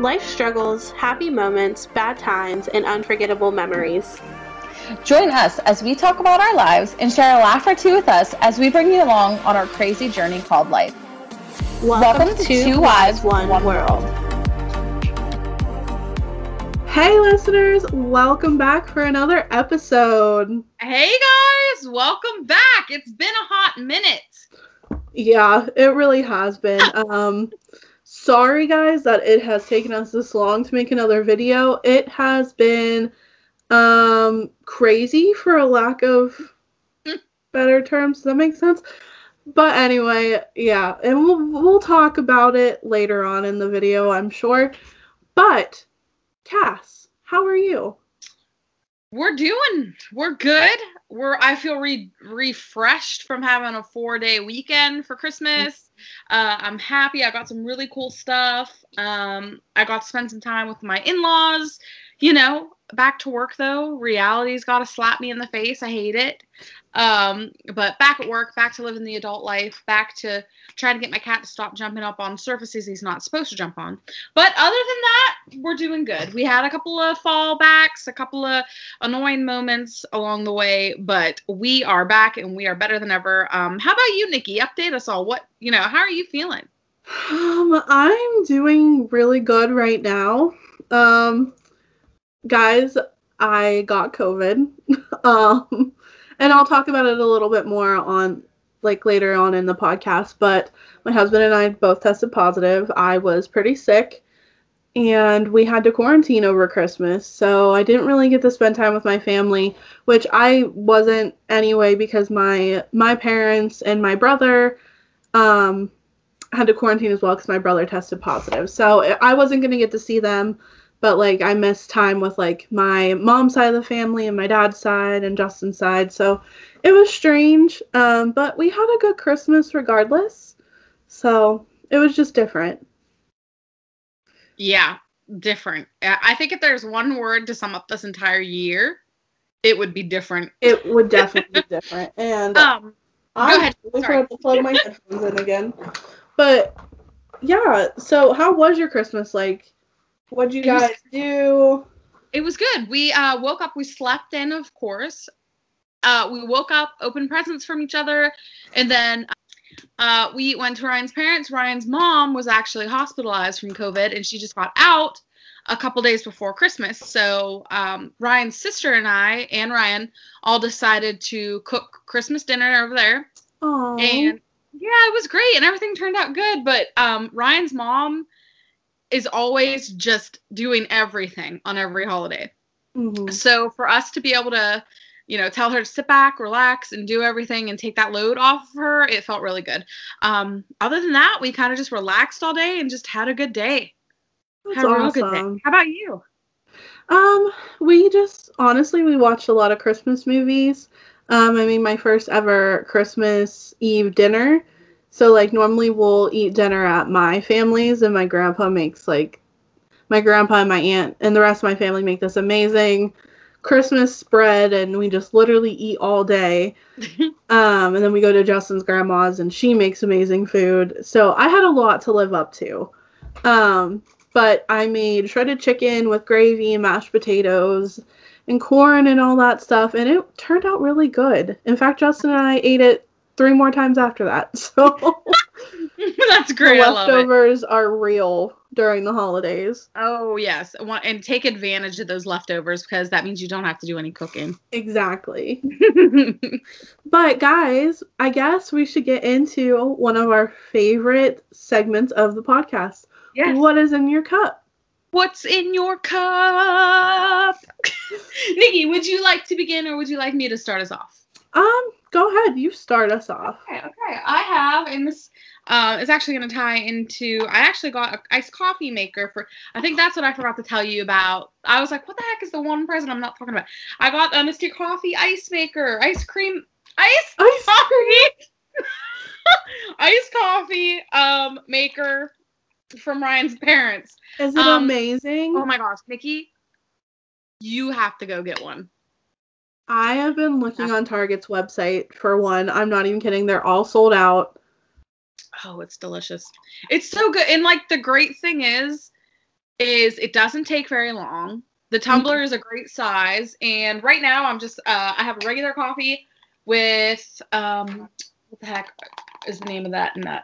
life struggles, happy moments, bad times, and unforgettable memories. Join us as we talk about our lives and share a laugh or two with us as we bring you along on our crazy journey called life. Welcome, Welcome to Two Wives, One, One World. Hey, listeners, welcome back for another episode. Hey, guys, welcome back. It's been a hot minute. Yeah, it really has been. um, sorry, guys, that it has taken us this long to make another video. It has been um crazy for a lack of better terms. Does that make sense? But anyway, yeah, and we'll we'll talk about it later on in the video, I'm sure. But Cass, how are you? We're doing. We're good. We're. I feel re- refreshed from having a four day weekend for Christmas. Uh, I'm happy. I got some really cool stuff. Um, I got to spend some time with my in laws. You know, back to work though. Reality's got to slap me in the face. I hate it. Um, but back at work, back to living the adult life, back to trying to get my cat to stop jumping up on surfaces he's not supposed to jump on. But other than that, we're doing good. We had a couple of fallbacks, a couple of annoying moments along the way, but we are back and we are better than ever. Um, how about you, Nikki? Update us all. What you know? How are you feeling? Um, I'm doing really good right now. Um, guys, I got COVID. um, and I'll talk about it a little bit more on like later on in the podcast. But my husband and I both tested positive. I was pretty sick, and we had to quarantine over Christmas. So I didn't really get to spend time with my family, which I wasn't anyway because my my parents and my brother um had to quarantine as well because my brother tested positive. So I wasn't gonna get to see them but like I missed time with like my mom's side of the family and my dad's side and Justin's side. So it was strange. Um, but we had a good Christmas regardless. So it was just different. Yeah, different. I think if there's one word to sum up this entire year, it would be different. It would definitely be different. And um, I go ahead. Sorry. to plug my headphones in again. But yeah, so how was your Christmas like? What'd you guys do? It was good. We uh, woke up. We slept in, of course. Uh, we woke up, opened presents from each other, and then uh, we went to Ryan's parents. Ryan's mom was actually hospitalized from COVID, and she just got out a couple days before Christmas. So um, Ryan's sister and I and Ryan all decided to cook Christmas dinner over there. Aww. And yeah, it was great, and everything turned out good. But um, Ryan's mom is always just doing everything on every holiday. Mm-hmm. So for us to be able to, you know, tell her to sit back, relax, and do everything and take that load off of her, it felt really good. Um, other than that, we kind of just relaxed all day and just had a good day. That's had a real awesome. good day. How about you? Um, we just honestly we watched a lot of Christmas movies. Um, I mean, my first ever Christmas Eve dinner so like normally we'll eat dinner at my family's and my grandpa makes like my grandpa and my aunt and the rest of my family make this amazing Christmas spread and we just literally eat all day. um, and then we go to Justin's grandma's and she makes amazing food. So I had a lot to live up to. Um, but I made shredded chicken with gravy and mashed potatoes and corn and all that stuff and it turned out really good. In fact, Justin and I ate it three more times after that. So that's great. The leftovers are real during the holidays. Oh yes, and take advantage of those leftovers because that means you don't have to do any cooking. Exactly. but guys, I guess we should get into one of our favorite segments of the podcast. Yes. What is in your cup? What's in your cup? Nikki, would you like to begin or would you like me to start us off? Um, go ahead. You start us off. Okay, okay. I have, and this uh, is actually going to tie into. I actually got an iced coffee maker for. I think that's what I forgot to tell you about. I was like, what the heck is the one present I'm not talking about? I got a Mr. Coffee ice maker, ice cream, ice, ice coffee, ice coffee um maker from Ryan's parents. Is it um, amazing? Oh my gosh, Nikki, you have to go get one. I have been looking on Target's website for one. I'm not even kidding. They're all sold out. Oh, it's delicious. It's so good. And like the great thing is is it doesn't take very long. The tumbler is a great size, and right now I'm just uh, I have a regular coffee with um what the heck is the name of that nut?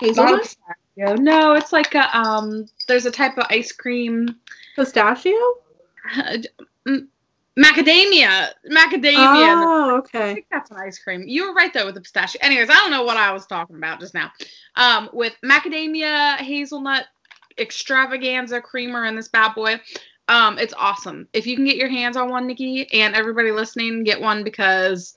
Hazelnut? pistachio. No, it's like a um. There's a type of ice cream. Pistachio? Mm, macadamia. Macadamia. Oh, I okay. think that's an ice cream. You were right though with the pistachio. Anyways, I don't know what I was talking about just now. Um, with macadamia hazelnut extravaganza creamer in this bad boy. Um, it's awesome. If you can get your hands on one, Nikki, and everybody listening, get one because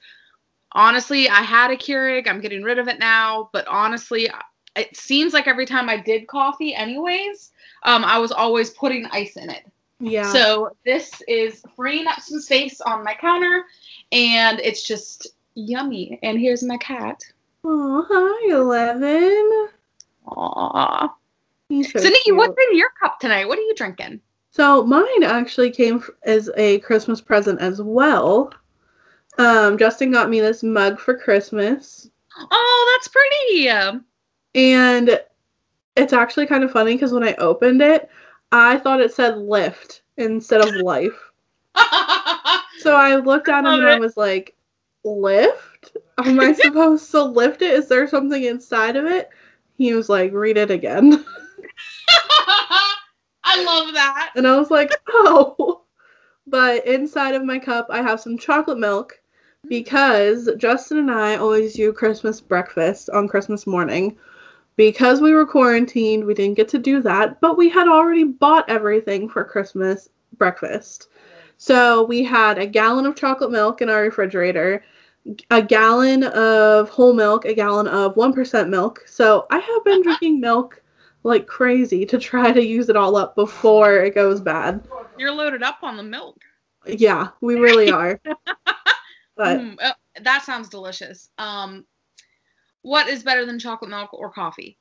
honestly, I had a Keurig. I'm getting rid of it now, but honestly, it seems like every time I did coffee, anyways, um, I was always putting ice in it. Yeah. So this is freeing up some space on my counter, and it's just yummy. And here's my cat. oh, hi, Eleven. Aww. He's So, Nikki, cute. what's in your cup tonight? What are you drinking? So mine actually came as a Christmas present as well. Um, Justin got me this mug for Christmas, Oh, that's pretty. and it's actually kind of funny because when I opened it, I thought it said lift instead of life. So I looked at him and I was like, lift? Am I supposed to lift it? Is there something inside of it? He was like, read it again. I love that. And I was like, oh. But inside of my cup, I have some chocolate milk because Justin and I always do Christmas breakfast on Christmas morning. Because we were quarantined, we didn't get to do that, but we had already bought everything for Christmas breakfast. So we had a gallon of chocolate milk in our refrigerator, a gallon of whole milk, a gallon of 1% milk. So I have been drinking milk like crazy to try to use it all up before it goes bad. You're loaded up on the milk. Yeah, we really are. But Mm, uh, that sounds delicious. Um, what is better than chocolate milk or coffee?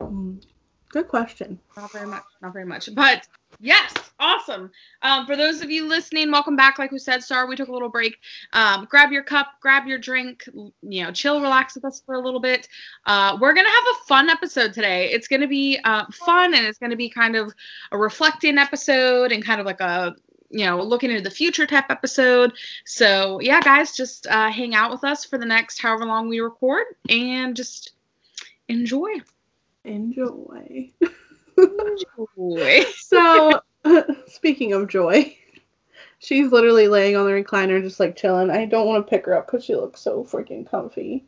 mm, good question. Not very much. Not very much. But yes, awesome. Um, for those of you listening, welcome back. Like we said, sorry we took a little break. Um, grab your cup, grab your drink, you know, chill, relax with us for a little bit. Uh, we're gonna have a fun episode today. It's gonna be uh, fun and it's gonna be kind of a reflecting episode and kind of like a you know looking into the future type episode. So yeah, guys, just uh, hang out with us for the next however long we record and just enjoy. Enjoy. Enjoy. So, speaking of joy, she's literally laying on the recliner just like chilling. I don't want to pick her up because she looks so freaking comfy.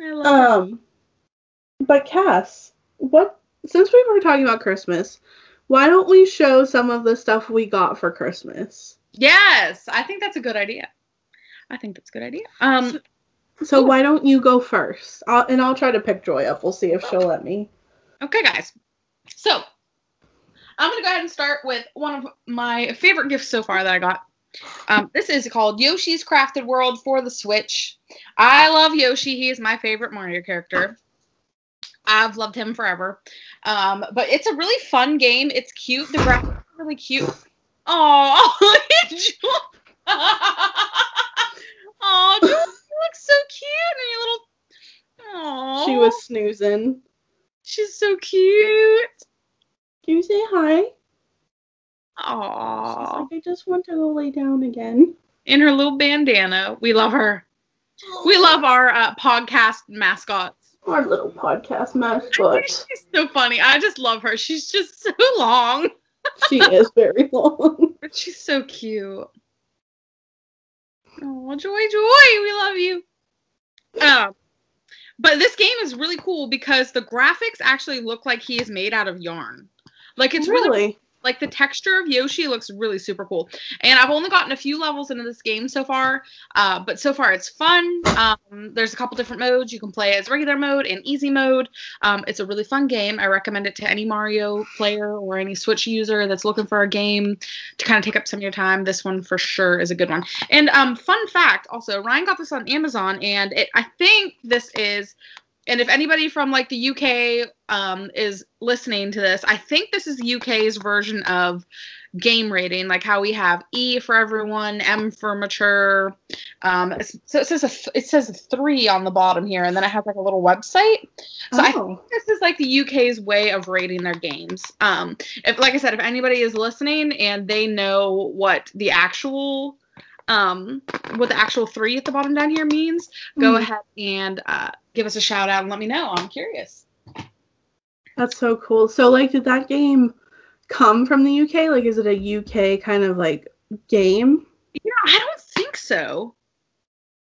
I love her. Um, but Cass, what? Since we were talking about Christmas, why don't we show some of the stuff we got for Christmas? Yes, I think that's a good idea. I think that's a good idea. Um, So Cool. why don't you go first? I'll, and I'll try to pick Joy up. We'll see if she'll let me. okay, guys. So I'm gonna go ahead and start with one of my favorite gifts so far that I got. Um, this is called Yoshi's Crafted World for the Switch. I love Yoshi. He is my favorite Mario character. I've loved him forever. Um, but it's a really fun game. It's cute. The graphics are really cute. Oh, Oh, you look so cute in your little. Oh, She was snoozing. She's so cute. Can you say hi? Aww. She's like, I just want to go lay down again. In her little bandana. We love her. We love our uh, podcast mascots. Our little podcast mascot. She's so funny. I just love her. She's just so long, she is very long. but she's so cute. Oh, Joy, Joy, we love you. Um, but this game is really cool because the graphics actually look like he is made out of yarn. Like it's really really. Like the texture of Yoshi looks really super cool. And I've only gotten a few levels into this game so far, uh, but so far it's fun. Um, there's a couple different modes. You can play as regular mode and easy mode. Um, it's a really fun game. I recommend it to any Mario player or any Switch user that's looking for a game to kind of take up some of your time. This one for sure is a good one. And um, fun fact also, Ryan got this on Amazon, and it, I think this is and if anybody from like the UK um, is listening to this, I think this is the UK's version of game rating, like how we have E for everyone, M for mature. Um, so it says a it says a three on the bottom here, and then it has like a little website. So I Oh. think this is like the UK's way of rating their games. Um, if like I said, if anybody is listening and they know what the actual um what the actual three at the bottom down here means, go Mhm. ahead and uh, give us a shout out and let me know. I'm curious. That's so cool. So like did that game come from the UK? Like is it a UK kind of like game? Yeah, I don't think so.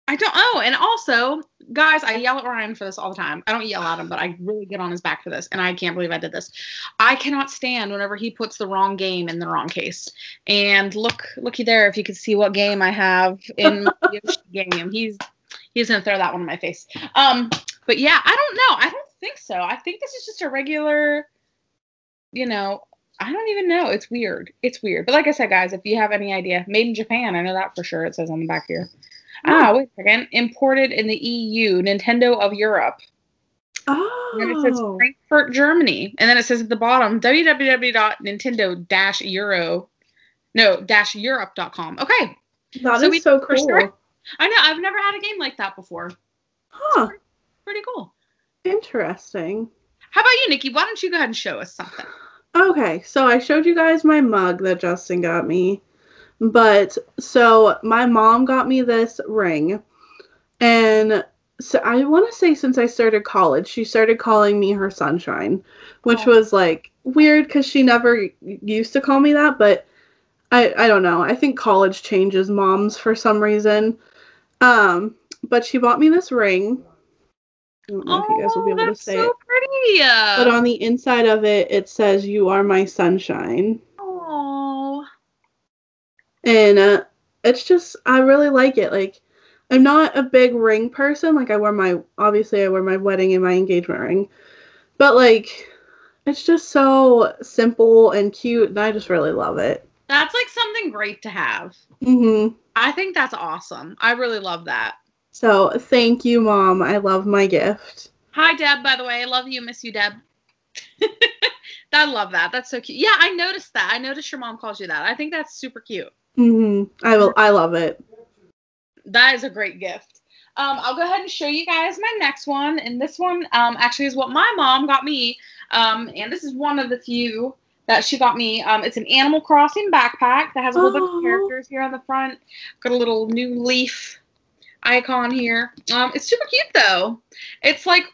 I don't. Oh, and also, guys, I yell at Ryan for this all the time. I don't yell at him, but I really get on his back for this, and I can't believe I did this. I cannot stand whenever he puts the wrong game in the wrong case. And look, looky there, if you could see what game I have in my game, he's he's gonna throw that one in my face. Um, but yeah, I don't know. I don't think so. I think this is just a regular, you know. I don't even know. It's weird. It's weird. But like I said, guys, if you have any idea, made in Japan. I know that for sure. It says on the back here. Ah, wait a second. Imported in the EU, Nintendo of Europe. And then it says Oh. Frankfurt, Germany. And then it says at the bottom, www.nintendo-euro, no, dash Europe.com. Okay. That so is we- so cool. sure. I know. I've never had a game like that before. Huh. Pretty cool. Interesting. How about you, Nikki? Why don't you go ahead and show us something? Okay, so I showed you guys my mug that Justin got me. But so my mom got me this ring. And so I want to say since I started college, she started calling me her sunshine, which Oh. was like weird cuz she never used to call me that, but I I don't know. I think college changes moms for some reason. Um but she bought me this ring. I don't know if you guys will be able to Oh, say so it. pretty. But on the inside of it, it says, You are my sunshine. Oh. And uh, it's just, I really like it. Like, I'm not a big ring person. Like, I wear my, obviously, I wear my wedding and my engagement ring. But, like, it's just so simple and cute. And I just really love it. That's like something great to have. hmm I think that's awesome. I really love that. So, thank you, Mom. I love my gift. Hi, Deb, by the way. I love you. Miss you, Deb. I love that. That's so cute. Yeah, I noticed that. I noticed your mom calls you that. I think that's super cute. hmm I will, I love it. That is a great gift. Um, I'll go ahead and show you guys my next one. And this one um, actually is what my mom got me. Um, and this is one of the few that she got me. Um, it's an Animal Crossing backpack that has a whole bunch Aw. of characters here on the front. Got a little new leaf icon here. Um, it's super cute though. It's like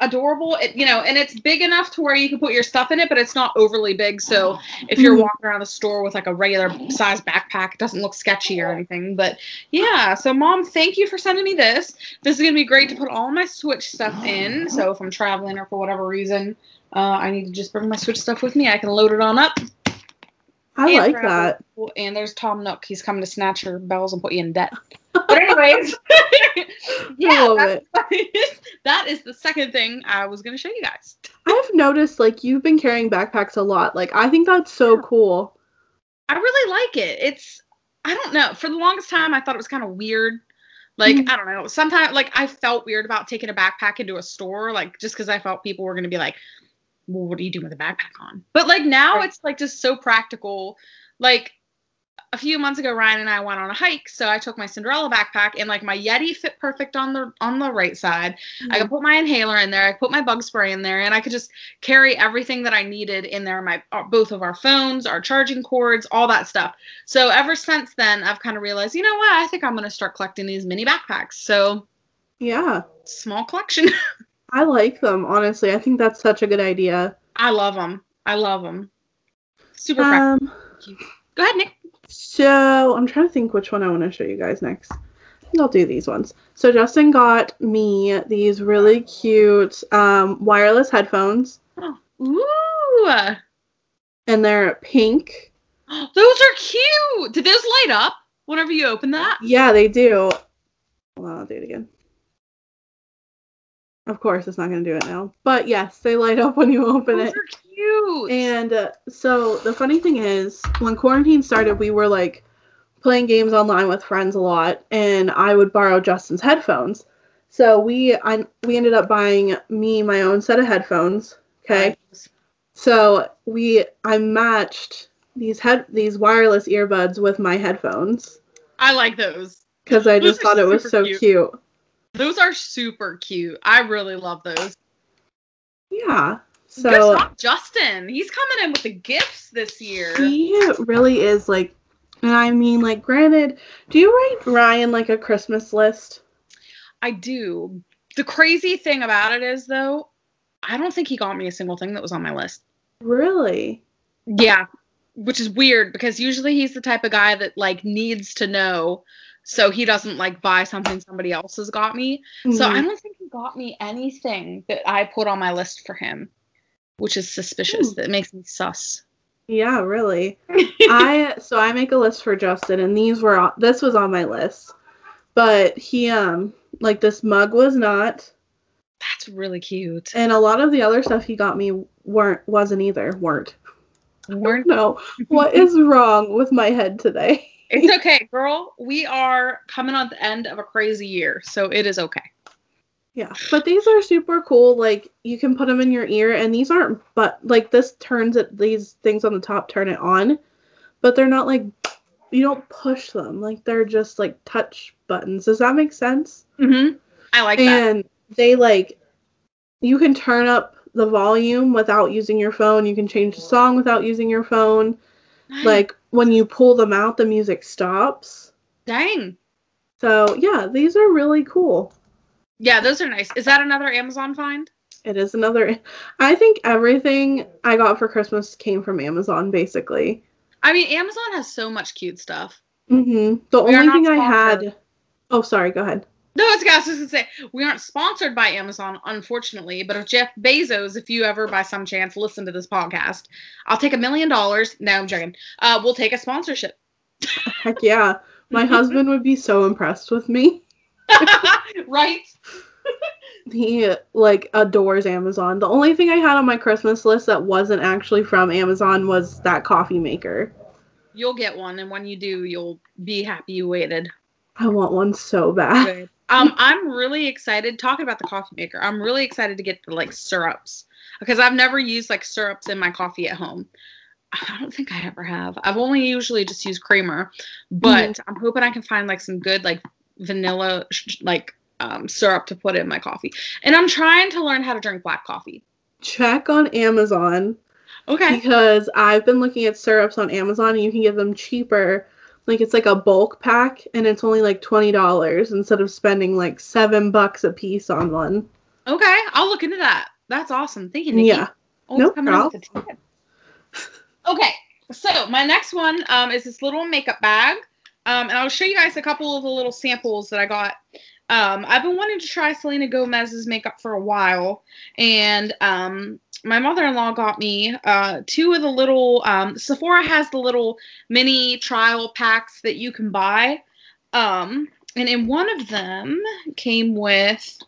adorable. It, you know, and it's big enough to where you can put your stuff in it, but it's not overly big. So if you're Mhm. walking around the store with like a regular size backpack, it doesn't look sketchy or anything. But yeah, so mom, thank you for sending me this. This is gonna be great to put all my Switch stuff in. So if I'm traveling or for whatever reason, uh, I need to just bring my Switch stuff with me. I can load it on up. I and like travel. that. And there's Tom Nook. He's coming to snatch your bells and put you in debt. But anyways, yeah, I love that's- it. that is the second thing I was gonna show you guys. I've noticed, like, you've been carrying backpacks a lot. Like, I think that's so cool. I really like it. It's I don't know. For the longest time, I thought it was kind of weird. Like Mhm. I don't know. Sometimes like I felt weird about taking a backpack into a store, like just because I felt people were gonna be like, "Well, what are you doing with a backpack on?" But like now, Right. it's like just so practical. Like a few months ago, Ryan and I went on a hike, so I took my Cinderella backpack and like my Yeti fit perfect on the on the right side. I could put my inhaler in there. I could put my bug spray in there, and I could just carry everything that I needed in there. My uh, both of our phones, our charging cords, all that stuff. So ever since then, I've kind of realized, you know what? I think I'm gonna start collecting these mini backpacks. So Yeah. small collection. I like them, honestly. I think that's such a good idea. I love them. I love them. Super. Um, Go ahead, Nick. so I'm trying to think which one I want to show you guys next. I think I'll do these ones. So Justin got me these really cute um, wireless headphones, Ooh, and they're pink. those are cute. Did those light up whenever you open that? Yeah, they do. Hold on, I'll do it again. Of course, it's not going to do it now. But yes, they light up when you open Those it. are cute. And uh, so the funny thing is, when quarantine started, we were like playing games online with friends a lot, and I would borrow Justin's headphones. So we I we ended up buying me my own set of headphones. Okay. So we I matched these head these wireless earbuds with my headphones I like those. because I just thought it was so cute. cute. Those are super cute. I really love those. Yeah. Good So job, Justin. He's coming in with the gifts this year. he really is like and I mean like granted, do you write Ryan like a Christmas list? I do. The crazy thing about it is, though, I don't think he got me a single thing that was on my list. Really? Yeah, which is weird because usually he's the type of guy that like needs to know, so he doesn't like buy something somebody else has got me. So I Mhm. don't think he got me anything that I put on my list for him, which is suspicious. Hmm. That makes me sus. Yeah, really. I so I make a list for Justin, and these were on, this was on my list, but he um like this mug was not, That's really cute. and a lot of the other stuff he got me weren't wasn't either weren't. Weren't No, what is wrong with my head today? It's okay, girl. We are coming on the end of a crazy year, so it is okay. Yeah, but these are super cool. Like you can put them in your ear, and these aren't but like this turns it. These things on the top turn it on, but they're not like you don't push them. Like they're just like touch buttons. Does that make sense? Mm-hmm. I like that. and they like you can turn up the volume without using your phone. You can change the song without using your phone. Nice. Like when you pull them out, the music stops. dang. So yeah, these are really cool. Yeah, those are nice. Is that another Amazon find? It is another. I think everything I got for Christmas came from Amazon, basically. I mean, Amazon has so much cute stuff. hmm The We only thing I had. Oh, sorry. Go ahead. No, it's I was just gonna say we aren't sponsored by Amazon, unfortunately. But if Jeff Bezos, if you ever by some chance listen to this podcast, I'll take a million dollars. No, I'm joking. Uh, we'll take a sponsorship. Heck yeah, my husband would be so impressed with me. right? He like adores Amazon. The only thing I had on my Christmas list that wasn't actually from Amazon was that coffee maker. You'll get one, and when you do, you'll be happy you waited. I want one so bad. Good. Um, I'm really excited talking about the coffee maker. I'm really excited to get the like syrups because I've never used like syrups in my coffee at home. I don't think I ever have. I've only usually just used creamer, but I'm hoping I can find like some good like vanilla sh- like um, syrup to put in my coffee. And I'm trying to learn how to drink black coffee. Check on Amazon Okay. because I've been looking at syrups on Amazon and you can get them cheaper. Like it's like a bulk pack and it's only like twenty dollars instead of spending like seven bucks a piece on one. Okay. I'll look into that. That's awesome. Thank you, Nikki. Yeah. Always No coming in with the tip. Okay, so my next one um, is this little makeup bag, um, and I'll show you guys a couple of the little samples that I got. Um, I've been wanting to try Selena Gomez's makeup for a while, and um, my mother-in-law got me uh, two of the little. Um, Sephora has the little mini trial packs that you can buy, um, and in one of them came with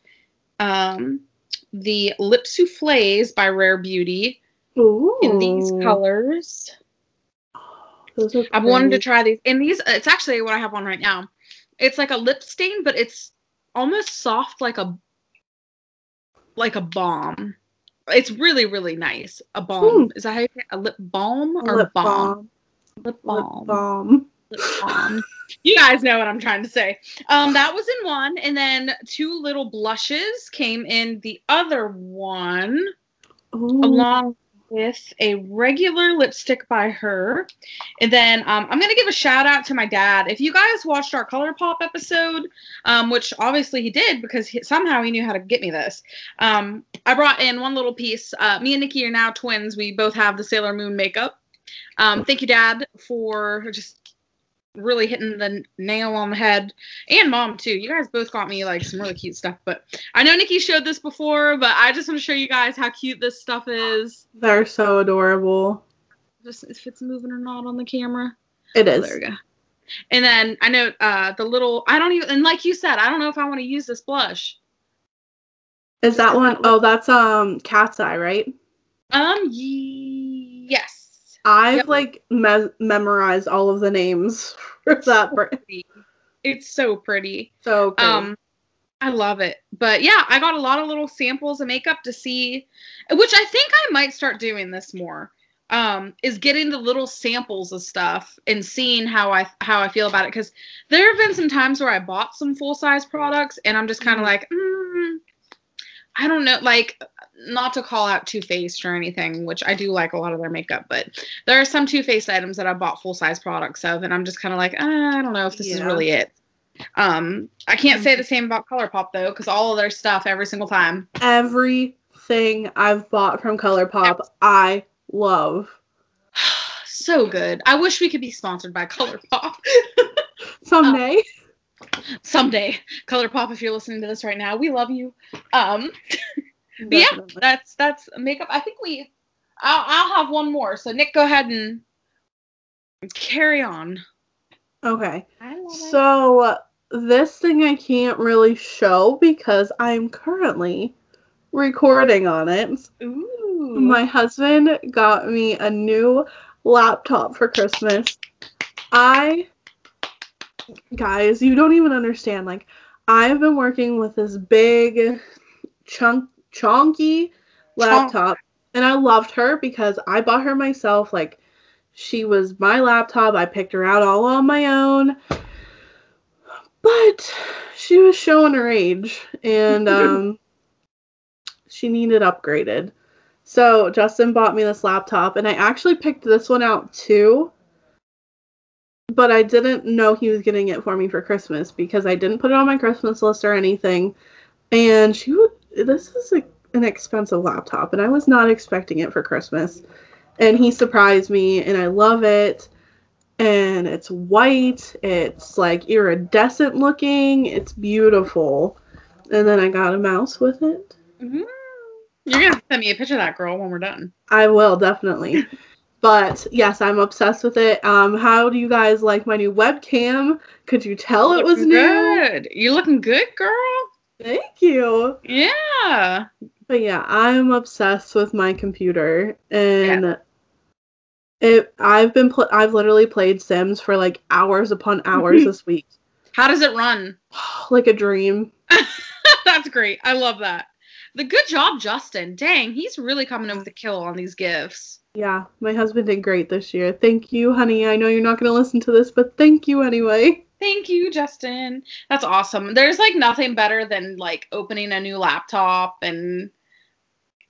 um, the lip souffles by Rare Beauty Ooh. in these colors. I've wanted to try these. And these, it's actually what I have on right now. It's like a lip stain, but it's almost soft, like a like a balm. It's really, really nice. A balm. Hmm. Is that how you say? A lip balm or lip balm? balm. Lip Lip balm. balm. Lip balm. you guys know what I'm trying to say. Um, that was in one, and then two little blushes came in the other one. Ooh. along with a regular lipstick by her. And then um, I'm going to give a shout out to my dad. If you guys watched our ColourPop episode, um, which obviously he did because he, somehow he knew how to get me this, um, I brought in one little piece. Uh, me and Nikki are now twins. We both have the Sailor Moon makeup. Um, thank you, Dad, for just really hitting the nail on the head and mom too you guys both got me like some really cute stuff but i know nikki showed this before but i just want to show you guys how cute this stuff is They're so adorable. just if it's moving or not on the camera It is. Oh, there we go and then i know uh the little i don't even and like you said i don't know if i want to use this blush Is that one? Oh, that's um Cat's Eye, right? um ye- yes I've Yep. like me- memorized all of the names for that. brand. it's so pretty So pretty. Um, I love it. But yeah, I got a lot of little samples of makeup to see, which I think I might start doing this more. Um, is getting the little samples of stuff and seeing how I how I feel about it. Because there have been some times where I bought some full size products and I'm just kind of like, mm, I don't know, like not to call out Too Faced or anything, which I do like a lot of their makeup, but there are some Too Faced items that I bought full size products of, and I'm just kind of like, uh, I don't know if this is really it. Um, I can't say the same about ColourPop though, because all of their stuff every single time. Everything I've bought from ColourPop, I love. so good. I wish we could be sponsored by ColourPop Someday. someday. ColourPop, if you're listening to this right now, we love you. Um, but yeah, that's that's makeup. I think we. I'll, I'll have one more. So Nick, go ahead and carry on. Okay. I love it. So this thing I can't really show because I'm currently recording on it. Ooh. My husband got me a new laptop for Christmas. I guys, you don't even understand. Like I've been working with this big chunk chonky laptop and I loved her because I bought her myself like she was my laptop. I picked her out all on my own. But she was showing her age and um she needed upgraded. So Justin bought me this laptop and I actually picked this one out too. But I didn't know he was getting it for me for Christmas because I didn't put it on my Christmas list or anything. And she this is a, an expensive laptop and I was not expecting it for Christmas. And he surprised me and I love it. And it's white, it's like iridescent looking, it's beautiful. And then I got a mouse with it. Mhm. You're gonna send me a picture of that girl when we're done. I will definitely. but yes, I'm obsessed with it. Um, how do you guys like my new webcam? Could you tell it was Looking new? good. You're looking good, girl. Thank you. Yeah. But yeah, I'm obsessed with my computer, and it. I've been. Pl- I've literally played Sims for like hours upon hours this week, How does it run? like a dream. That's great. I love that. The good job, Justin. Dang, he's really coming in with a kill on these gifts. Yeah, my husband did great this year. Thank you, honey. I know you're not gonna listen to this, but thank you anyway. Thank you, Justin. That's awesome. There's like nothing better than like opening a new laptop and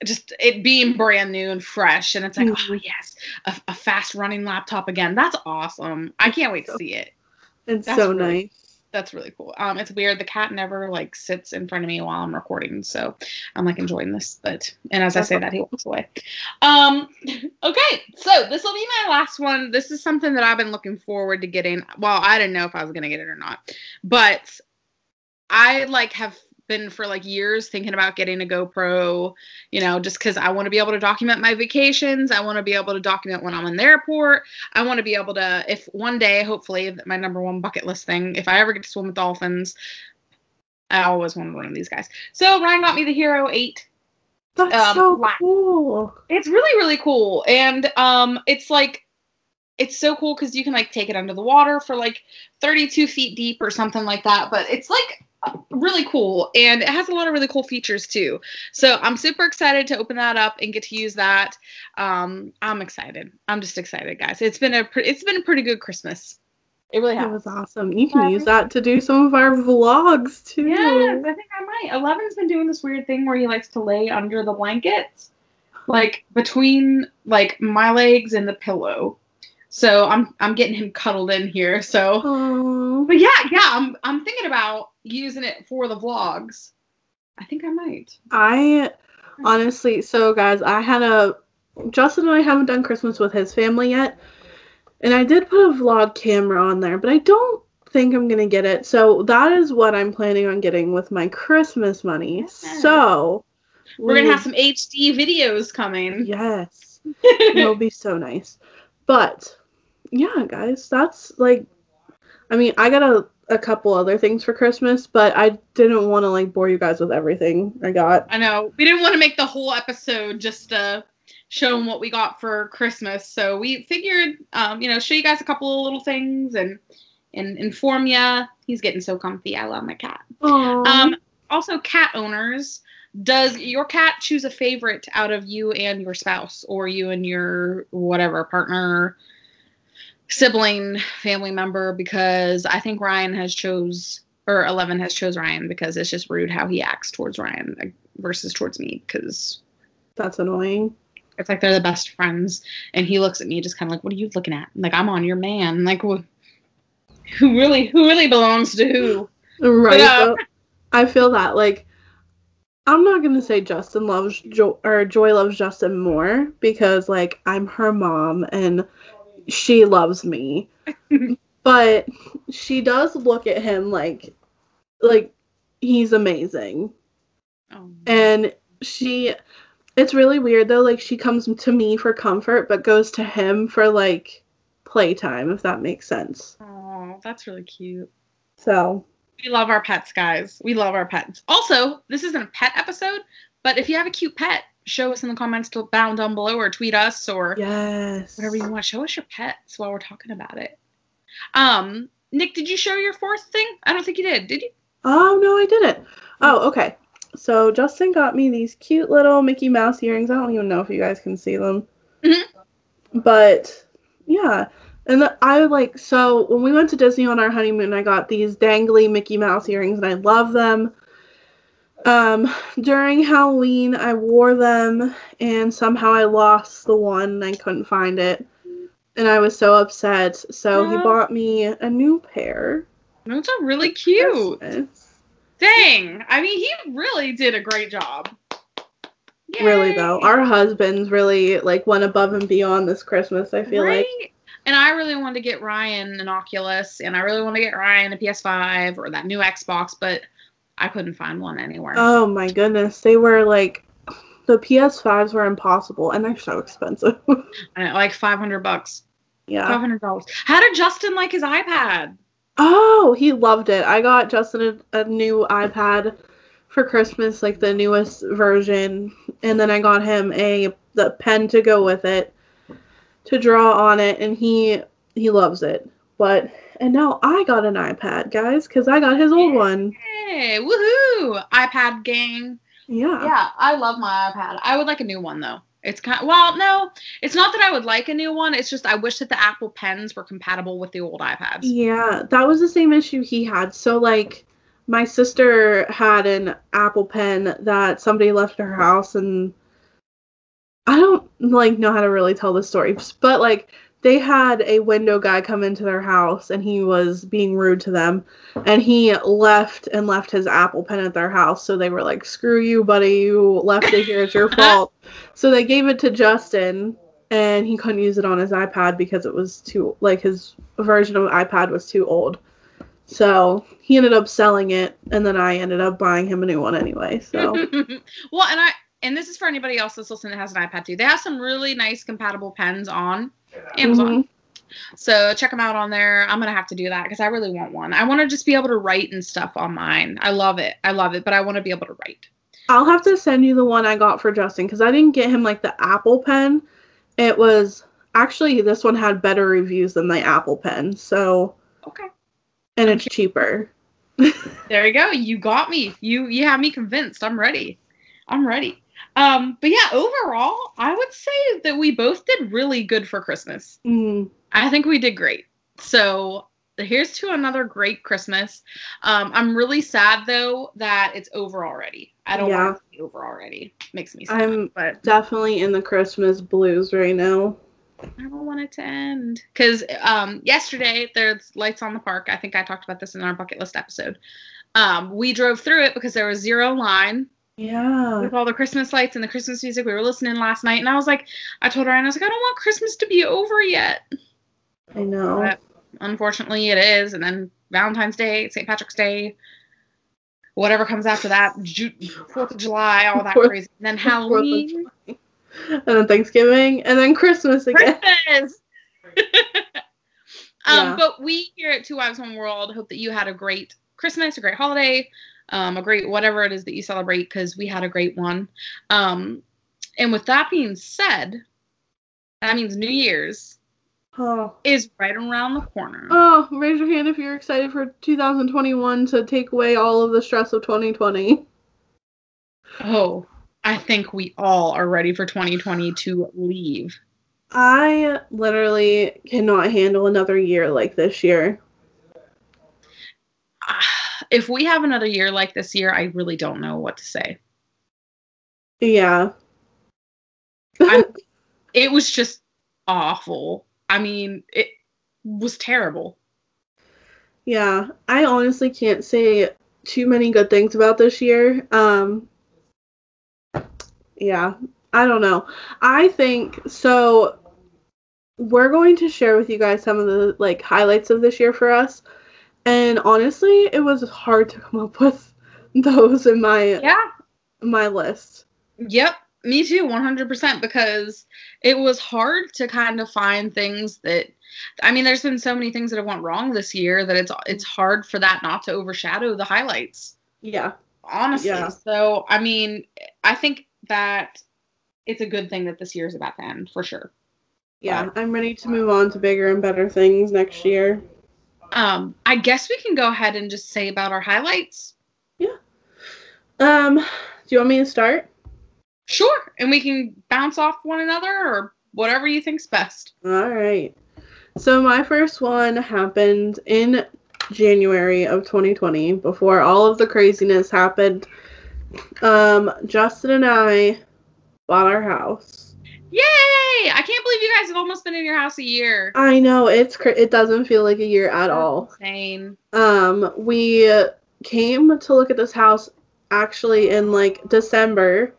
just it being brand new and fresh. And it's like, oh, Mhm. yes, a, a fast running laptop again. That's awesome. I can't wait to see it. It's That's so really- nice. That's really cool. Um, it's weird. The cat never like sits in front of me while I'm recording, so I'm like enjoying this. But and as I say that, he walks away. Um, okay, so this will be my last one. This is something that I've been looking forward to getting. Well, I didn't know if I was gonna get it or not, but I like have been for like years thinking about getting a GoPro, you know, just because I want to be able to document my vacations. I want to be able to document when I'm in the airport. I want to be able to, if one day, hopefully, my number one bucket list thing, if I ever get to swim with dolphins, I always wanted to run these guys. So Ryan got me the Hero 8 That's um, so black. cool. it's really really cool and um it's like it's so cool because you can like take it under the water for like 32 feet deep or something like that but it's like really cool and it has a lot of really cool features too so i'm super excited to open that up and get to use that um i'm excited i'm just excited guys it's been a pre- it's been a pretty good christmas it really That has was awesome. You can Yeah. use that to do some of our vlogs too. Yes, I think I might. Eleven's been doing this weird thing where he likes to lay under the blankets, like between like my legs and the pillow. So I'm I'm getting him cuddled in here. So, Aw. but yeah, yeah, I'm I'm thinking about using it for the vlogs. I think I might. I honestly, so guys, I had a Justin and I haven't done Christmas with his family yet, and I did put a vlog camera on there, but I don't think I'm gonna get it. So that is what I'm planning on getting with my Christmas money. Yeah. So We're gonna have some HD videos coming. yes, it'll be so nice. But yeah, guys, that's like, I mean, I got a a couple other things for Christmas, but I didn't want to like bore you guys with everything I got. I know we didn't want to make the whole episode just to show what we got for Christmas, so we figured, um, you know, show you guys a couple of little things and and inform ya. He's getting so comfy. I love my cat. Aww. Um, also cat owners. Does your cat choose a favorite out of you and your spouse, or you and your whatever partner, sibling, family member? Because I think Ryan has chose, or Eleven has chose Ryan because it's just rude how he acts towards Ryan versus towards me. Because That's annoying. it's like they're the best friends, and he looks at me just kind of like, "What are you looking at?" Like I'm on your man. Like wh- who really, who really belongs to who? Right. uh, I feel that like I'm not gonna say Justin loves jo- or Joy loves Justin more because like I'm her mom and she loves me, but she does look at him like like he's amazing Oh. and she it's really weird though like she comes to me for comfort but goes to him for like playtime if that makes sense Oh, that's really cute. so We love our pets, guys. We love our pets. Also, this isn't a pet episode, but if you have a cute pet, show us in the comments to- down down below, or tweet us, or yes whatever you want. Show us your pets while we're talking about it. Um, Nick, did you show your fourth thing? I don't think you did. Did you? Oh no, I didn't. Oh, okay. So Justin got me these cute little Mickey Mouse earrings. I don't even know if you guys can see them. Mhm. But yeah. And the, I like so when we went to Disney on our honeymoon, I got these dangly Mickey Mouse earrings and I love them. Um, during Halloween, I wore them and somehow I lost the one and I couldn't find it. And I was so upset. So he bought me a new pair. Those are really cute. Christmas. Dang. I mean, he really did a great job. Really though, our husbands really like went above and beyond this Christmas. I feel like. And I really wanted to get Ryan an Oculus, and I really want to get Ryan a PS5 or that new Xbox, but I couldn't find one anywhere. Oh my goodness, they were like the PS5s were impossible and they're so expensive. It- like 500 bucks. yeah. $500. How did Justin like his iPad? Oh, he loved it. I got Justin a, a new iPad for Christmas, like the newest version, and then I got him a the pen to go with it to draw on it, and he he loves it. But and now I got an iPad, guys, because I got his old one. Hey, woohoo! iPad gang. Yeah. Yeah, I love my iPad. I would like a new one though. It's kind of, well, no, it's not that I would like a new one. It's just I wish that the Apple Pens were compatible with the old iPads. Yeah, that was the same issue he had. So like my sister had an Apple pen that somebody left at her house and I don't like know how to really tell the story, but like they had a window guy come into their house and he was being rude to them and he left and left his Apple pen at their house. So they were like, "Screw you, buddy. You left it here. It's your fault." so they gave it to Justin and he couldn't use it on his iPad because it was too like his version of iPad was too old. So he ended up selling it, and then I ended up buying him a new one anyway. So well, and I and this is for anybody else that's listening that has an iPad too. They have some really nice compatible pens on Amazon. Mhm. So check them out on there. I'm gonna have to do that because I really want one. I want to just be able to write and stuff on mine. I love it. I love it, but I want to be able to write. I'll have to send you the one I got for Justin because I didn't get him like the Apple pen. It was actually this one had better reviews than the Apple pen. So Okay. and it's cheaper. There you go. You got me. You you have me convinced. I'm ready. I'm ready. Um, but yeah, overall, I would say that we both did really good for Christmas. Mm, I think we did great. So here's to another great Christmas. Um, I'm really sad though that it's over already. I don't Yeah. want it to be over already. Makes me sad. I'm but definitely in the Christmas blues right now. I don't want it to end. Because um, yesterday there's lights on the park. I think I talked about this in our bucket list episode. Um, we drove through it because there was zero line Yeah. with all the Christmas lights and the Christmas music. We were listening last night, and I was like, I told her, and I was like, I don't want Christmas to be over yet. I know. But unfortunately, it is. And then Valentine's Day, St. Patrick's Day, whatever comes after that, Ju- Fourth of July, all that Fourth- crazy. And then Halloween, And then Thanksgiving and then Christmas again. Christmas. um, Yeah. But we here at Two Wives One World hope that you had a great Christmas, a great holiday, um, a great whatever it is that you celebrate, because we had a great one. Um, and with that being said, that means New Year's. Oh. is right around the corner. Oh, raise your hand if you're excited for 2021 to take away all of the stress of 2020. Oh, I think we all are ready for 2020 to leave. I literally cannot handle another year like this year. If we have another year like this year, I really don't know what to say. Yeah. It was just awful. I mean, it was terrible. Yeah, I honestly can't say too many good things about this year. Um Yeah, I don't know. I think so we're going to share with you guys some of the like highlights of this year for us. And honestly, it was hard to come up with those in my Yeah. my list. Yep. Me too, 100%. Because it was hard to kind of find things that. I mean, there's been so many things that have went wrong this year that it's it's hard for that not to overshadow the highlights. Yeah. honestly. Yeah. So, I mean, I think that it's a good thing that this year is about to end for sure. Yeah, I'm ready to move on to bigger and better things next year. Um, I guess we can go ahead and just say about our highlights. Yeah. Um, do you want me to start? Sure, and we can bounce off one another or whatever you think's best. All right. So my first one happened in January of 2020 before all of the craziness happened. Um, Justin and I bought our house. Yay! I can't believe you guys have almost been in your house a year. I know it's cra- it doesn't feel like a year at all. Insane. Um, we came to look at this house actually in like December,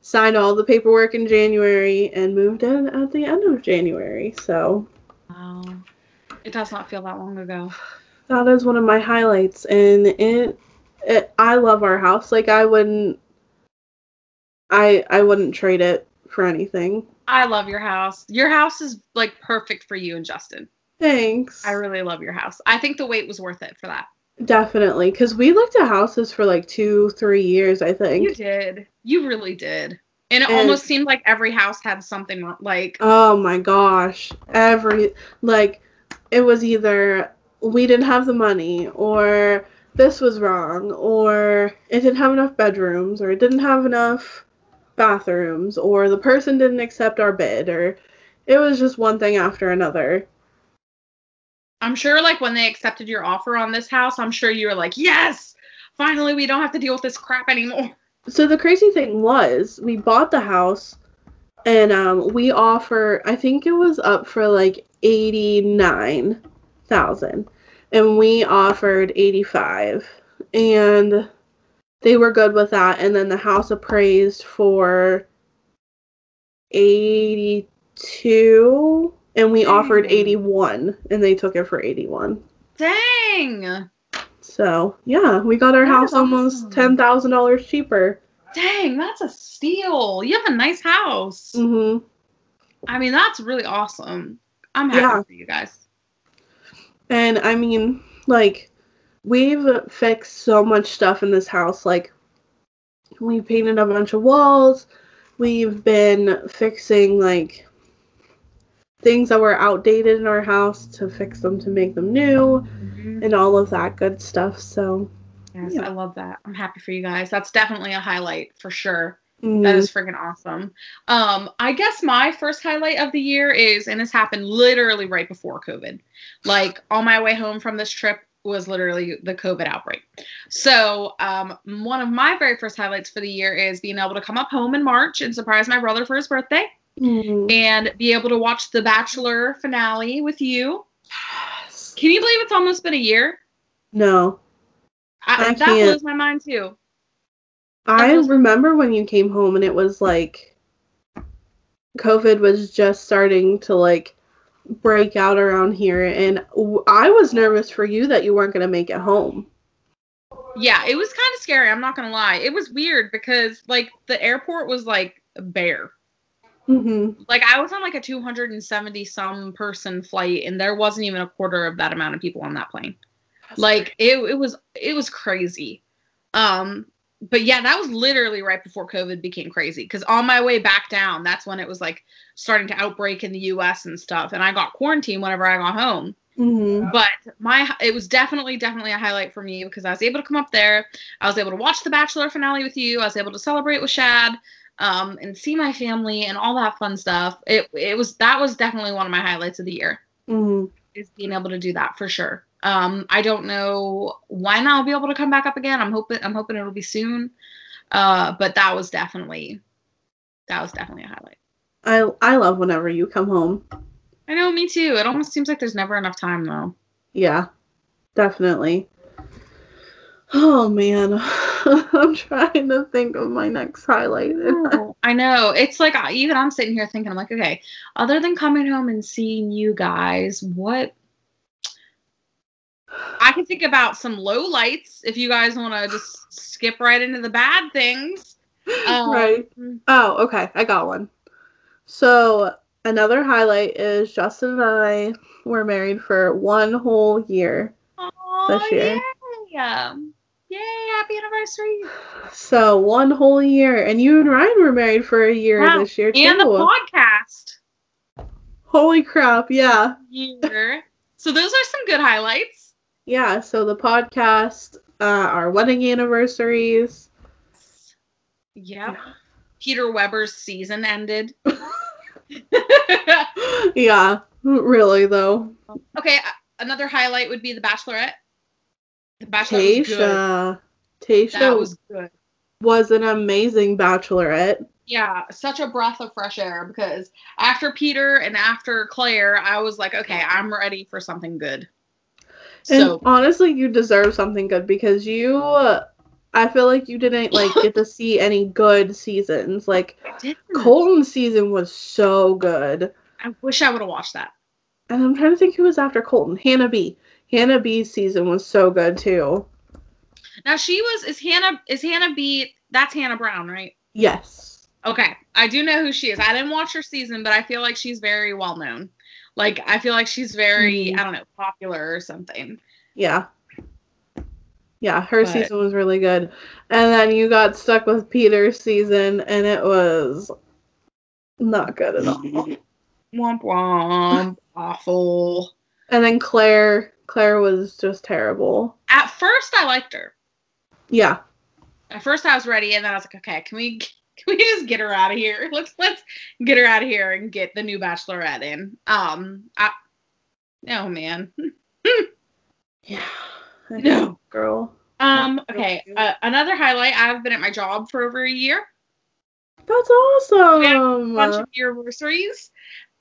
signed all the paperwork in January, and moved in at the end of January. So Wow. It does not feel that long ago. that is one of my highlights, and it, it I love our house. Like I wouldn't, I I wouldn't trade it for anything. I love your house. Your house is like perfect for you and Justin. Thanks. I really love your house. I think the wait was worth it for that. Definitely, because we looked at houses for like two, three years. I think. You did. You really did. And it And- almost seemed like every house had something. Like, Oh my gosh. Every like it was either we didn't have the money or this was wrong or it didn't have enough bedrooms or it didn't have enough bathrooms or the person didn't accept our bid or it was just one thing after another. I'm sure, like, when they accepted your offer on this house, I'm sure you were like, yes, finally, we don't have to deal with this crap anymore. So the crazy thing was we bought the house and um we offer I think it was up for like 89,000 and we offered 85 and they were good with that and then the house appraised for 82 and we offered 81 and they took it for 81. Dang. So, yeah, we got our That house is almost awesome. $10,000 cheaper. Dang, that's a steal. You have a nice house. Mhm. I mean, that's really awesome. I'm happy Yeah. for you guys. And I mean, like, we've fixed so much stuff in this house. Like, we painted a bunch of walls. We've been fixing, like, things that were outdated in our house to fix them to make them new and all of that good stuff. So, Yes, Yeah. I love that. I'm happy for you guys. That's definitely a highlight for sure. mm, That is freaking awesome. Um, I guess my first highlight of the year is, and this happened literally right before COVID. Like on my way home from this trip was literally the COVID outbreak. So um, one of my very first highlights for the year is being able to come up home in March and surprise my brother for his birthday, mm, and be able to watch the Bachelor finale with you. Can you believe it's almost been a year? no. I, I that can't. blows my mind too. I remember when you came home and it was like COVID was just starting to like break out around here and w- I was nervous for you that you weren't going to make it home. Yeah, it was kind of scary. I'm not gonna lie. It was weird because like the airport was like bare. Mhm. Like I was on like a 270 some person flight, and there wasn't even a quarter of that amount of people on that plane. Like it, it was it was crazy. Um, but yeah, that was literally right before COVID became crazy. Because on my way back down, that's when it was like starting to outbreak in the U.S. and stuff, and I got quarantined whenever I got home. Mm-hmm. But my it was definitely definitely a highlight for me because I was able to come up there. I was able to watch the Bachelor finale with you. I was able to celebrate with Shad, um, and see my family and all that fun stuff. It it was that was definitely one of my highlights of the year Mm-hmm. is being able to do that for sure. Um, I don't know when I'll be able to come back up again. I'm hoping I'm hoping it'll be soon. Uh, but that was definitely that was definitely a highlight. I I love whenever you come home. I know, me too. It almost seems like there's never enough time though. Yeah, definitely. Oh man, I'm trying to think of my next highlight. I know. It's like even I'm sitting here thinking, I'm like, okay, other than coming home and seeing you guys, what? I can think about some low lights if you guys want to just skip right into the bad things. Um, right. Oh, okay. I got one. So another highlight is Justin and I were married for one whole year. This year. Yay! Yay! Happy anniversary! So one whole year, and you and Ryan were married for a year Wow. this year too. And the podcast Holy crap! Yeah, year. so those are some good highlights. Yeah. So the podcast, uh, our wedding anniversaries. Yep. Peter Weber's season ended. yeah, really though. Okay, uh, another highlight would be The Bachelorette. The Bachelorette. Tayshia, Tayshia That was, was good. was an amazing bachelorette. Yeah, such a breath of fresh air because after Peter and after Claire, I was like, okay, I'm ready for something good. And So honestly, you deserve something good because you, uh, I feel like you didn't like get to see any good seasons. Like. Colton's season was so good, I wish I would have watched that. and I'm trying to think who was after Colton. Hannah B. Hannah B's season was so good too. Now she was is Hannah is Hannah B that's Hannah Brown, right? Yes. Okay. I do know who she is. I didn't watch her season, but I feel like she's very well known. Like I feel like she's very, Mhm. I don't know, popular or something. Yeah. Yeah, her But- season was really good. And then you got stuck with Peter's season and it was not good at all. Womp womp. Awful. And then Claire, Claire was just terrible. At first I liked her. Yeah. At first I was ready and then I was like, okay, can we can we just get her out of here? Let's let's get her out of here and get the new bachelorette in. Um I oh man. Yeah. No. girl. Um okay, uh, another highlight, I've been at my job for over a year. That's awesome. a bunch of anniversaries.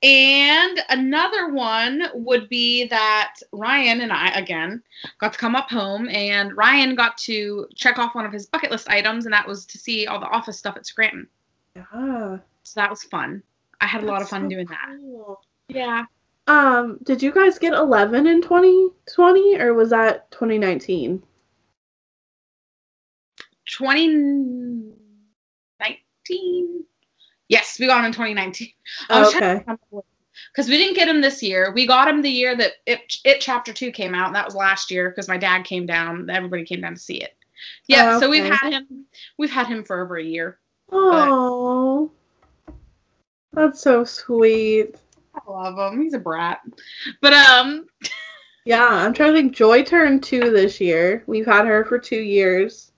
And another one would be that Ryan and I, again, got to come up home, and Ryan got to check off one of his bucket list items, and that was to see all the office stuff at Scranton. yeah. So that was fun. I had a lot of fun so doing that. cool. Yeah. Um, did you guys get 11 in 2020 or was that 2019? 2019? Yes, we got him in 2019. I was trying to Okay. because we didn't get him this year. We got him the year that it, it chapter two came out, and that was last year because my dad came down. Everybody came down to see it. Yeah, Oh, so we've had him. We've had him for over a year. Oh. That's so sweet. I love him. He's a brat. But um, Yeah, I'm trying to think. Joy turned two this year. We've had her for two years.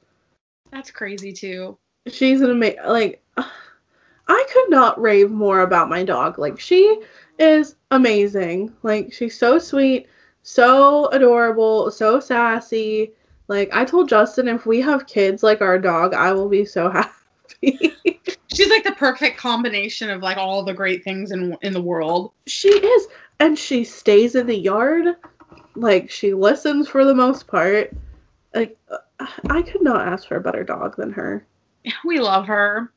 that's crazy too. She's an amazing. Like, I could not rave more about my dog. Like, she is amazing. Like, she's so sweet, so adorable, so sassy. Like, I told Justin if we have kids like our dog, I will be so happy. She's like the perfect combination of like all the great things in in the world. she is. And she stays in the yard. Like, she listens for the most part. Like, uh, I could not ask for a better dog than her. We love her.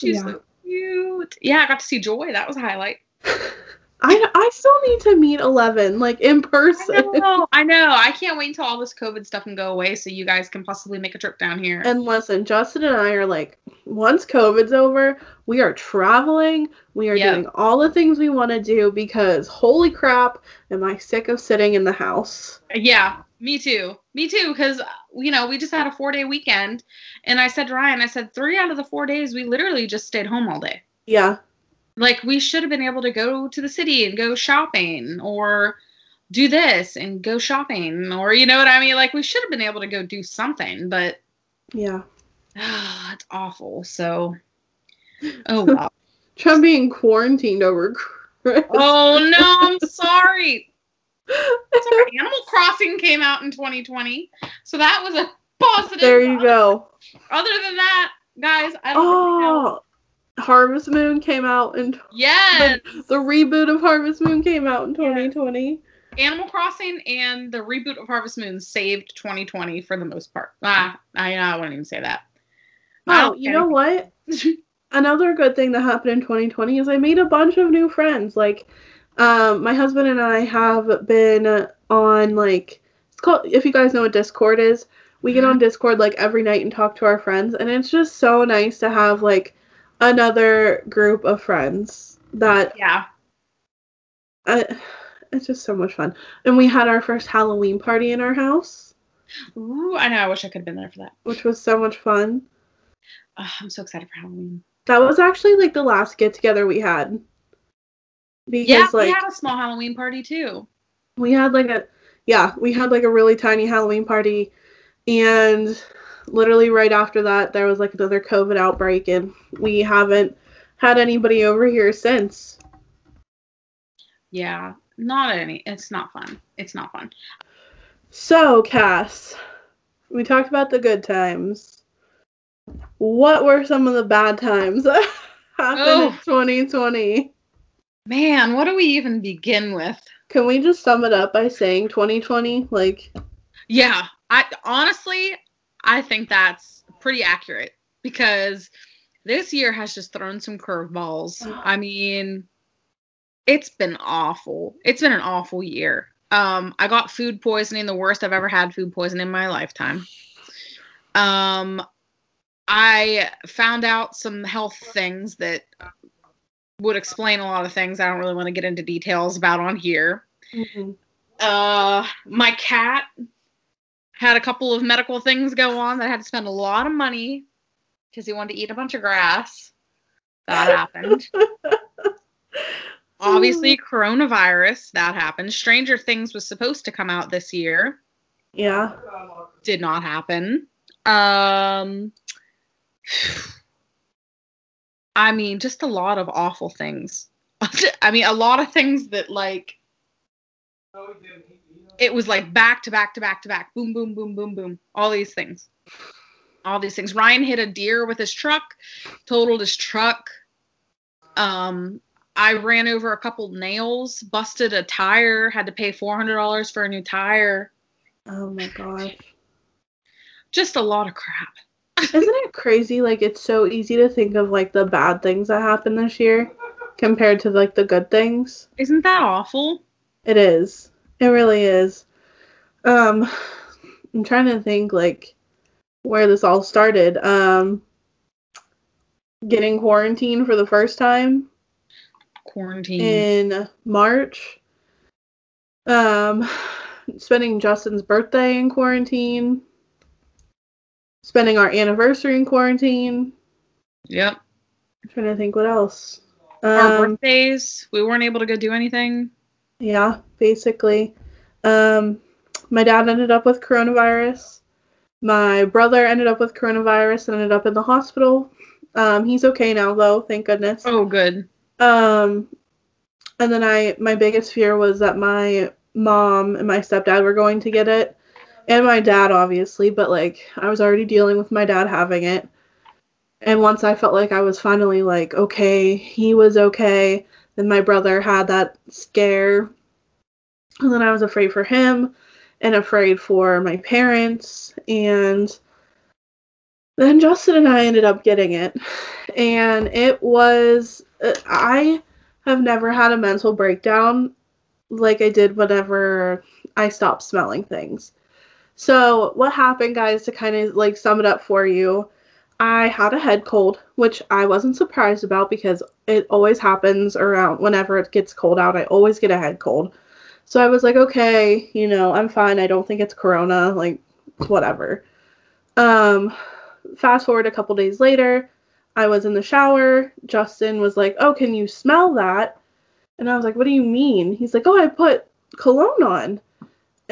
She's Yeah. so cute. Yeah, I got to see Joy. That was a highlight. I, I still need to meet Eleven, like in person. I know. I know. I can't wait until all this COVID stuff can go away so you guys can possibly make a trip down here. And listen, Justin and I are like, once COVID's over, we are traveling. We are Yep. doing all the things we want to do because holy crap, am I sick of sitting in the house? yeah. Me too. Me too. Because you know we just had a four day weekend, and I said to Ryan, I said three out of the four days we literally just stayed home all day. Yeah. Like we should have been able to go to the city and go shopping, or do this and go shopping, or you know what I mean. Like we should have been able to go do something, but Yeah. ah, it's awful. So, oh wow. Trump being quarantined over Christmas. oh no, I'm sorry. Sorry, Animal Crossing came out in 2020, so that was a positive. there you go. Other than that, guys, I don't. Oh, Harvest Moon came out in Yes, the reboot of Harvest Moon came out in 2020. Animal Crossing and the reboot of Harvest Moon saved 2020 for the most part. Ah, I, I wouldn't even say that. Oh, you know what? Another good thing that happened in 2020 is I made a bunch of new friends. Like, um, my husband and I have been on like it's called if you guys know what Discord is. We get on Discord like every night and talk to our friends, and it's just so nice to have like another group of friends that Yeah. uh, it's just so much fun. And we had our first Halloween party in our house, Ooh, I know. I wish I could have been there for that. which was so much fun. Ah, I'm so excited for Halloween. That was actually like the last get together we had. Because Yeah, like we had a small Halloween party too. we had like a yeah, we had like a really tiny Halloween party and literally right after that there was like another COVID outbreak and we haven't had anybody over here since. Yeah, not any. It's not fun. It's not fun. So, Cass, we talked about the good times. What were some of the bad times that happened in Oh. 2020? Man, what do we even begin with? Can we just sum it up by saying 2020? Like, Yeah, I honestly, I think that's pretty accurate because this year has just thrown some curveballs. I mean, it's been awful. It's been an awful year. Um, I got food poisoning, the worst I've ever had food poisoning in my lifetime. Um, I found out some health things that would explain a lot of things I don't really want to get into details about on here. Uh, my cat had a couple of medical things go on that I had to spend a lot of money because he wanted to eat a bunch of grass. That happened. Obviously, coronavirus. That happened. Stranger Things was supposed to come out this year. yeah. Did not happen. Um, I mean, just a lot of awful things. I mean, a lot of things that like it was like back to back to back to back, boom, boom, boom, boom, boom. All these things. All these things. Ryan hit a deer with his truck, totaled his truck. Um, I ran over a couple nails, busted a tire, had to pay four hundred dollars for a new tire. Oh my god! Just a lot of crap. Isn't it crazy? Like, it's so easy to think of like the bad things that happened this year compared to like the good things. Isn't that awful? It is. It really is. Um, I'm trying to think like where this all started. Um, getting quarantined for the first time Quarantine. in March. Um, spending Justin's birthday in quarantine. Spending our anniversary in quarantine. yep. I'm trying to think what else. Our Um, birthdays, we weren't able to go do anything. Yeah, basically. Um, my dad ended up with coronavirus. My brother ended up with coronavirus and ended up in the hospital. Um, he's okay now though, thank goodness. Oh, good. Um, and then I, my biggest fear was that my mom and my stepdad were going to get it, and my dad obviously. But like, I was already dealing with my dad having it, and once I felt like I was finally like okay, he was okay. Then my brother had that scare, and then I was afraid for him, and afraid for my parents, and then Justin and I ended up getting it, and it was I have never had a mental breakdown like I did whenever I stopped smelling things. So, what happened, guys, to kind of like sum it up for you, I had a head cold, which I wasn't surprised about because it always happens around whenever it gets cold out. I always get a head cold. So I was like, okay, you know, I'm fine. I don't think it's corona, like whatever. Um fast forward a couple days later, I was in the shower. Justin was like, "Oh, can you smell that?" And I was like, "What do you mean?" He's like, "Oh, I put cologne on."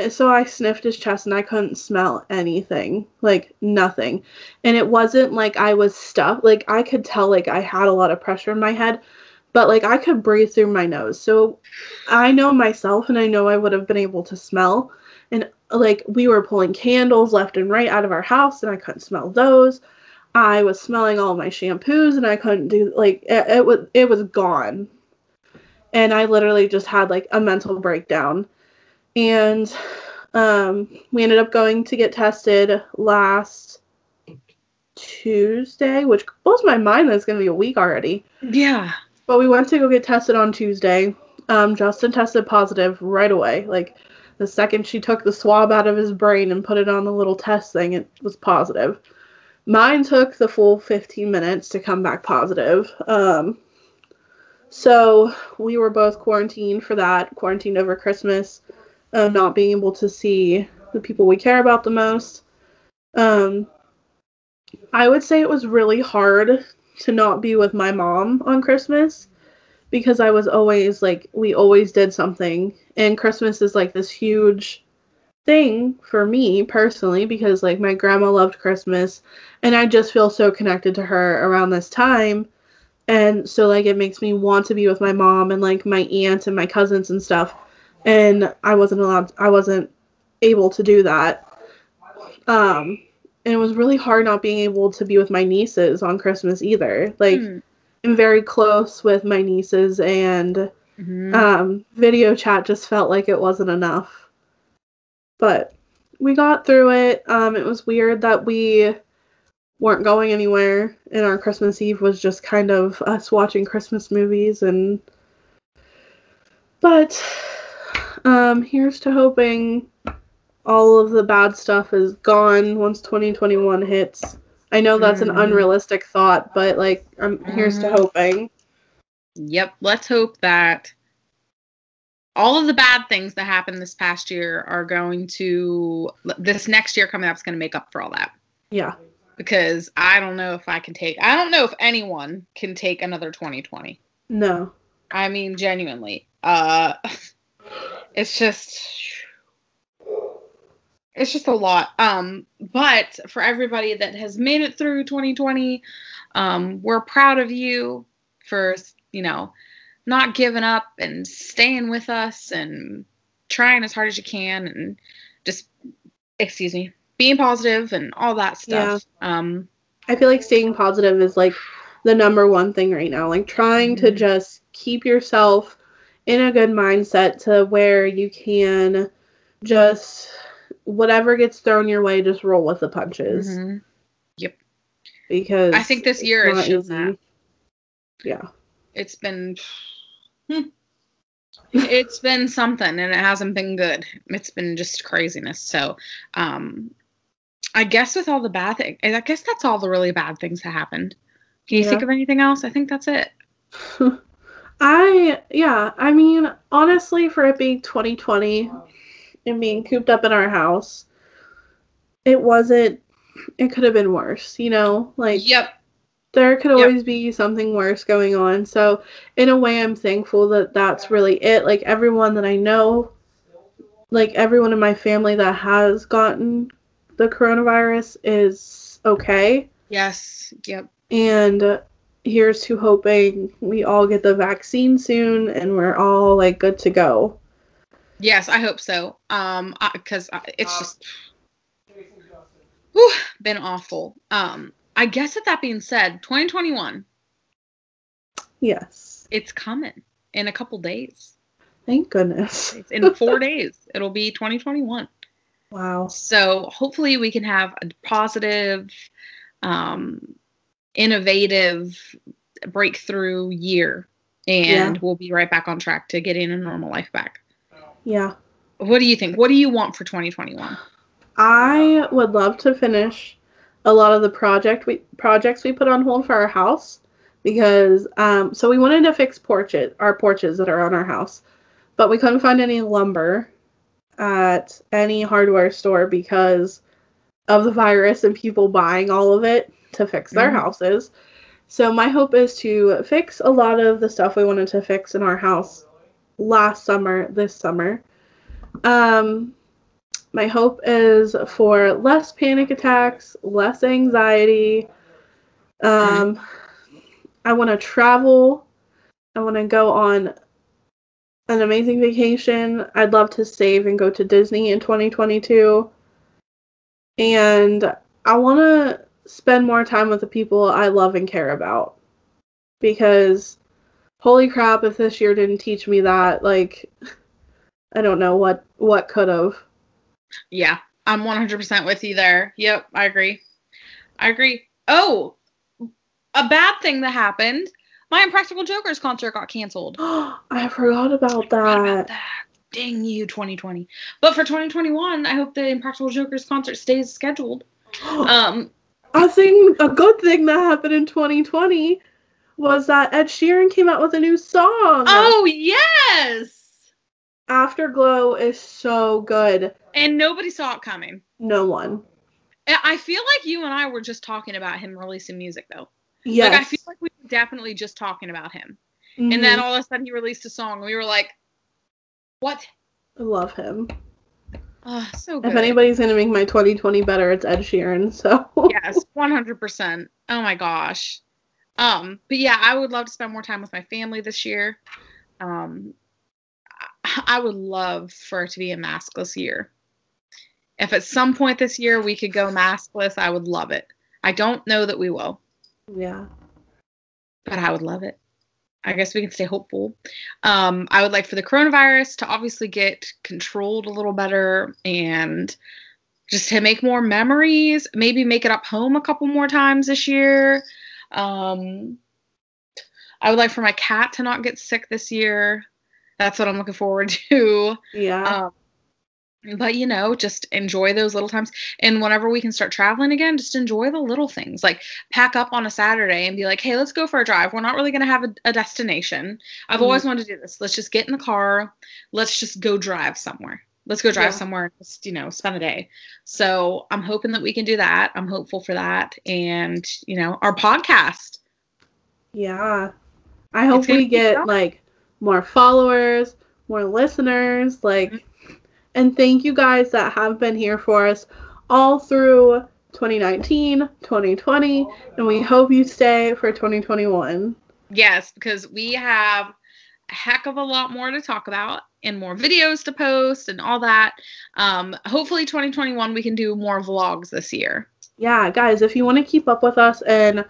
So I sniffed his chest and I couldn't smell anything, like nothing. And it wasn't like I was stuck. Like I could tell like I had a lot of pressure in my head, but like I could breathe through my nose. So I know myself and I know I would have been able to smell. And like we were pulling candles left and right out of our house and I couldn't smell those. I was smelling all my shampoos and I couldn't do like it, it was it was gone. And I literally just had like a mental breakdown. And um we ended up going to get tested last Tuesday, which blows my mind that it's gonna be a week already. Yeah. But we went to go get tested on Tuesday. Um, Justin tested positive right away. Like the second she took the swab out of his brain and put it on the little test thing, it was positive. Mine took the full 15 minutes to come back positive. Um, so we were both quarantined for that, quarantined over Christmas, uh, not being able to see the people we care about the most. Um, I would say it was really hard to not be with my mom on Christmas because I was always like, we always did something. And Christmas is like this huge thing for me personally because like my grandma loved Christmas and I just feel so connected to her around this time. And so like it makes me want to be with my mom and like my aunt and my cousins and stuff. And I wasn't allowed I wasn't able to do that. Um and it was really hard not being able to be with my nieces on Christmas either. Like Hmm. I'm very close with my nieces and Mhm. um, video chat just felt like it wasn't enough. But we got through it. Um, it was weird that we weren't going anywhere, and our Christmas Eve was just kind of us watching Christmas movies. And but um, here's to hoping all of the bad stuff is gone once 2021 hits. I know that's an Mhm. unrealistic thought, but like, I'm here's to Mhm. hoping. Yep. Let's hope that all of the bad things that happened this past year are going to this next year coming up is going to make up for all that. Yeah. Because I don't know if I can take I don't know if anyone can take another 2020. No. I mean genuinely. Uh it's just it's just a lot. Um but for everybody that has made it through 2020, um we're proud of you for, you know, not giving up and staying with us and trying as hard as you can and just excuse me, being positive and all that stuff. Um I feel like staying positive is like the number one thing right now. Like trying to Mhm. just keep yourself in a good mindset to where you can just whatever gets thrown your way, just roll with the punches. mhm. Because I think this year not shown that. Yeah. it's been hmm. it's been something and it hasn't been good it's been just craziness so um i guess with all the bad things i guess that's all the really bad things that happened can you Yeah. think of anything else i think that's it I yeah, I mean, honestly, for it being 2020 and being cooped up in our house, it wasn't. It could have been worse, you know. Like yep there could Yep. always be something worse going on. So in a way, I'm thankful that that's really it. Like everyone that I know, like everyone in my family that has gotten the coronavirus is okay. yes yep And uh, here's to hoping we all get the vaccine soon and we're all like good to go. yes i hope so um because it's just whew, been awful um i guess with that being said 2021 Yes. it's coming in a couple days Thank goodness. in four days it'll be 2021 Wow. So hopefully we can have a positive, um, innovative breakthrough year, and Yeah. we'll be right back on track to getting a normal life back. Yeah. What do you think? What do you want for 2021? I would love to finish a lot of the project we projects we put on hold for our house because um so we wanted to fix porches our porches that are on our house. but we couldn't find any lumber at any hardware store because of the virus and people buying all of it to fix their Mhm. houses. So my hope is to fix a lot of the stuff we wanted to fix in our house last summer, this summer. Um my hope is for less panic attacks, less anxiety. Um I want to travel. I want to go on an amazing vacation. I'd love to save and go to Disney in 2022. And I want to spend more time with the people I love and care about. Because holy crap if this year didn't teach me that, like I don't know what what could have. Yeah, I'm 100% with you there. Yep, I agree. I agree. Oh, a bad thing that happened. My Impractical Jokers concert got canceled. I forgot about Forgot about that. that. Dang you, 2020. But for 2021, I hope the Impractical Jokers concert stays scheduled. Um, a thing a good thing that happened in 2020 was that Ed Sheeran came out with a new song. oh yes, Afterglow is so good. and nobody saw it coming. No one. I I feel like you and I were just talking about him releasing music though. Yes. Like I feel like we were definitely just talking about him. Mhm. And then all of a sudden he released a song and we were like, What? I love him. Oh, so good. If anybody's gonna make my 2020 better, it's Ed Sheeran. So yes, one hundred percent. Oh my gosh. Um, but yeah, I would love to spend more time with my family this year. Um, I would love for it to be a maskless year. If at some point this year we could go maskless, I would love it. I don't know that we will, yeah. but I would love it. I guess we can stay hopeful. Um, I would like for the coronavirus to obviously get controlled a little better and just to make more memories, maybe make it up home a couple more times this year. Um, I would like for my cat to not get sick this year. That's what I'm looking forward to. Yeah. Um, but you know, just enjoy those little times. And whenever we can start traveling again, just enjoy the little things. Like pack up on a Saturday and be like, hey, let's go for a drive. We're not really going to have a, a destination. I've Mhm. always wanted to do this. Let's just get in the car. Let's just go drive somewhere. Let's go drive Yeah. somewhere and just, you know, spend a day. So I'm hoping that we can do that. I'm hopeful for that. And, you know, our podcast. yeah. I hope we get fun. like more followers, more listeners, like Mm-hmm. And thank you guys that have been here for us all through 2019, 2020, and we hope you stay for 2021. Yes, because we have a heck of a lot more to talk about and more videos to post and all that. Um, hopefully, 2021 we can do more vlogs this year. yeah, guys, if you want to keep up with us and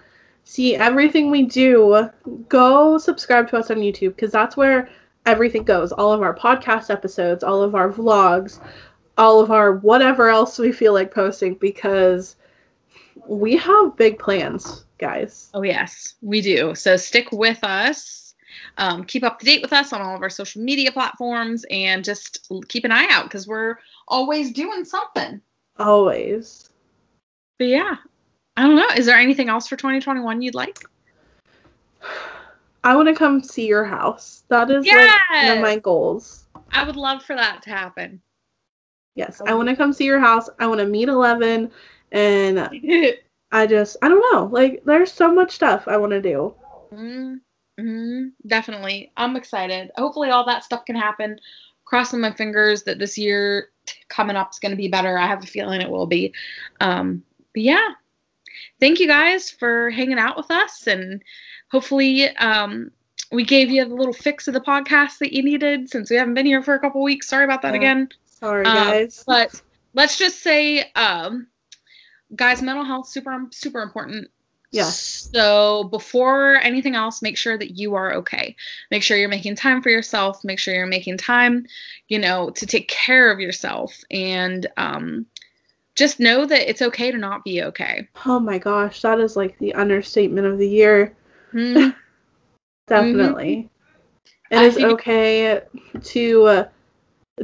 see everything we do, go subscribe to us on YouTube because that's where everything goes. All of our podcast episodes, all of our vlogs, all of our whatever else we feel like posting because we have big plans, guys. Oh, yes, we do. So stick with us. Um, keep up to date with us on all of our social media platforms and just keep an eye out because we're always doing something. Always. But yeah, I don't know. Is there anything else for 2021 you'd like? I want to come see your house. That is like one of my goals. I would love for that to happen. Yes, I want to come see your house. I want to meet Eleven, and I just I don't know. Like there's so much stuff I want to do. Mm-hmm. Definitely. I'm excited. Hopefully, all that stuff can happen. Crossing my fingers that this year coming up is going to be better. I have a feeling it will be. Um, but yeah, thank you guys for hanging out with us. And hopefully, um, we gave you the little fix of the podcast that you needed since we haven't been here for a couple weeks. Sorry about that Yeah. again. Sorry, Um, guys. But let's just say, um, guys, mental health super super important. Yes. So before anything else, make sure that you are okay. Make sure you're making time for yourself. Make sure you're making time, you know, to take care of yourself, and um, just know that it's okay to not be okay. Oh my gosh, that is like the understatement of the year. Mhm. Definitely. It I is think- okay to uh,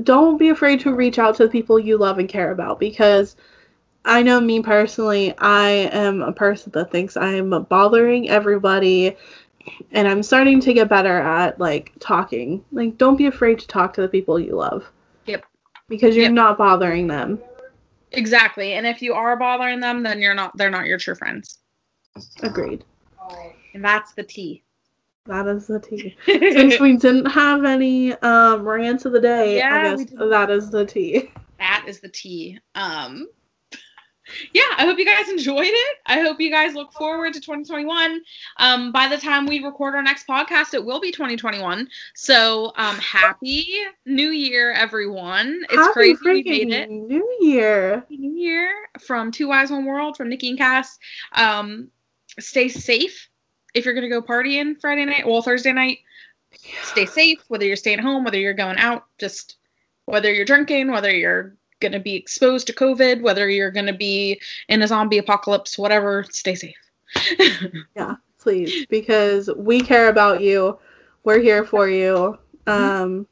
don't be afraid to reach out to the people you love and care about because I know me personally, I am a person that thinks I am bothering everybody, and I'm starting to get better at like talking. Like, don't be afraid to talk to the people you love. Yep. Because you're Yep. not bothering them. Exactly. And if you are bothering them, then you're not they're not your true friends. Agreed. And that's the tea. That is the tea. Since we didn't have any um, rants of the day, Yeah, I guess that is the tea. that is the tea. Um yeah, I hope you guys enjoyed it. I hope you guys look forward to 2021. Um, by the time we record our next podcast, it will be 2021. So, um, happy New Year, everyone! It's Happy crazy we made it. New Year. Happy New Year from Two Eyes One World from Nikki and Cass. Um, stay safe if you're gonna go partying Friday night. Well, Thursday night. Stay safe. Whether you're staying home, whether you're going out, just whether you're drinking, whether you're gonna be exposed to COVID, whether you're gonna be in a zombie apocalypse, whatever. Stay safe. Yeah, please, because we care about you. We're here for you. Um,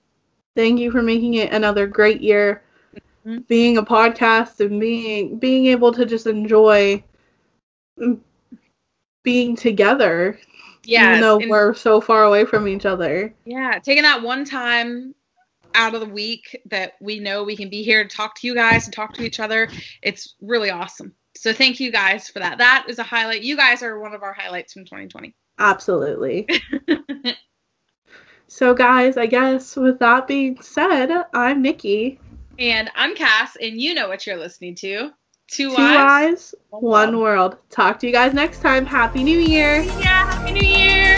thank you for making it another great year. Mhm. Being a podcast and being being able to just enjoy being together, yeah. even though and- we're so far away from each other. Yeah, taking that one time out of the week that we know we can be here to talk to you guys and talk to each other. It's really awesome. So thank you guys for that. That is a highlight. You guys are one of our highlights from 2020. Absolutely. So, guys, I guess with that being said, I'm Nikki. and I'm Cass, and you know what you're listening to. Two, Two eyes. eyes, one world. Talk to you guys next time. Happy New Year. Yeah, happy new year.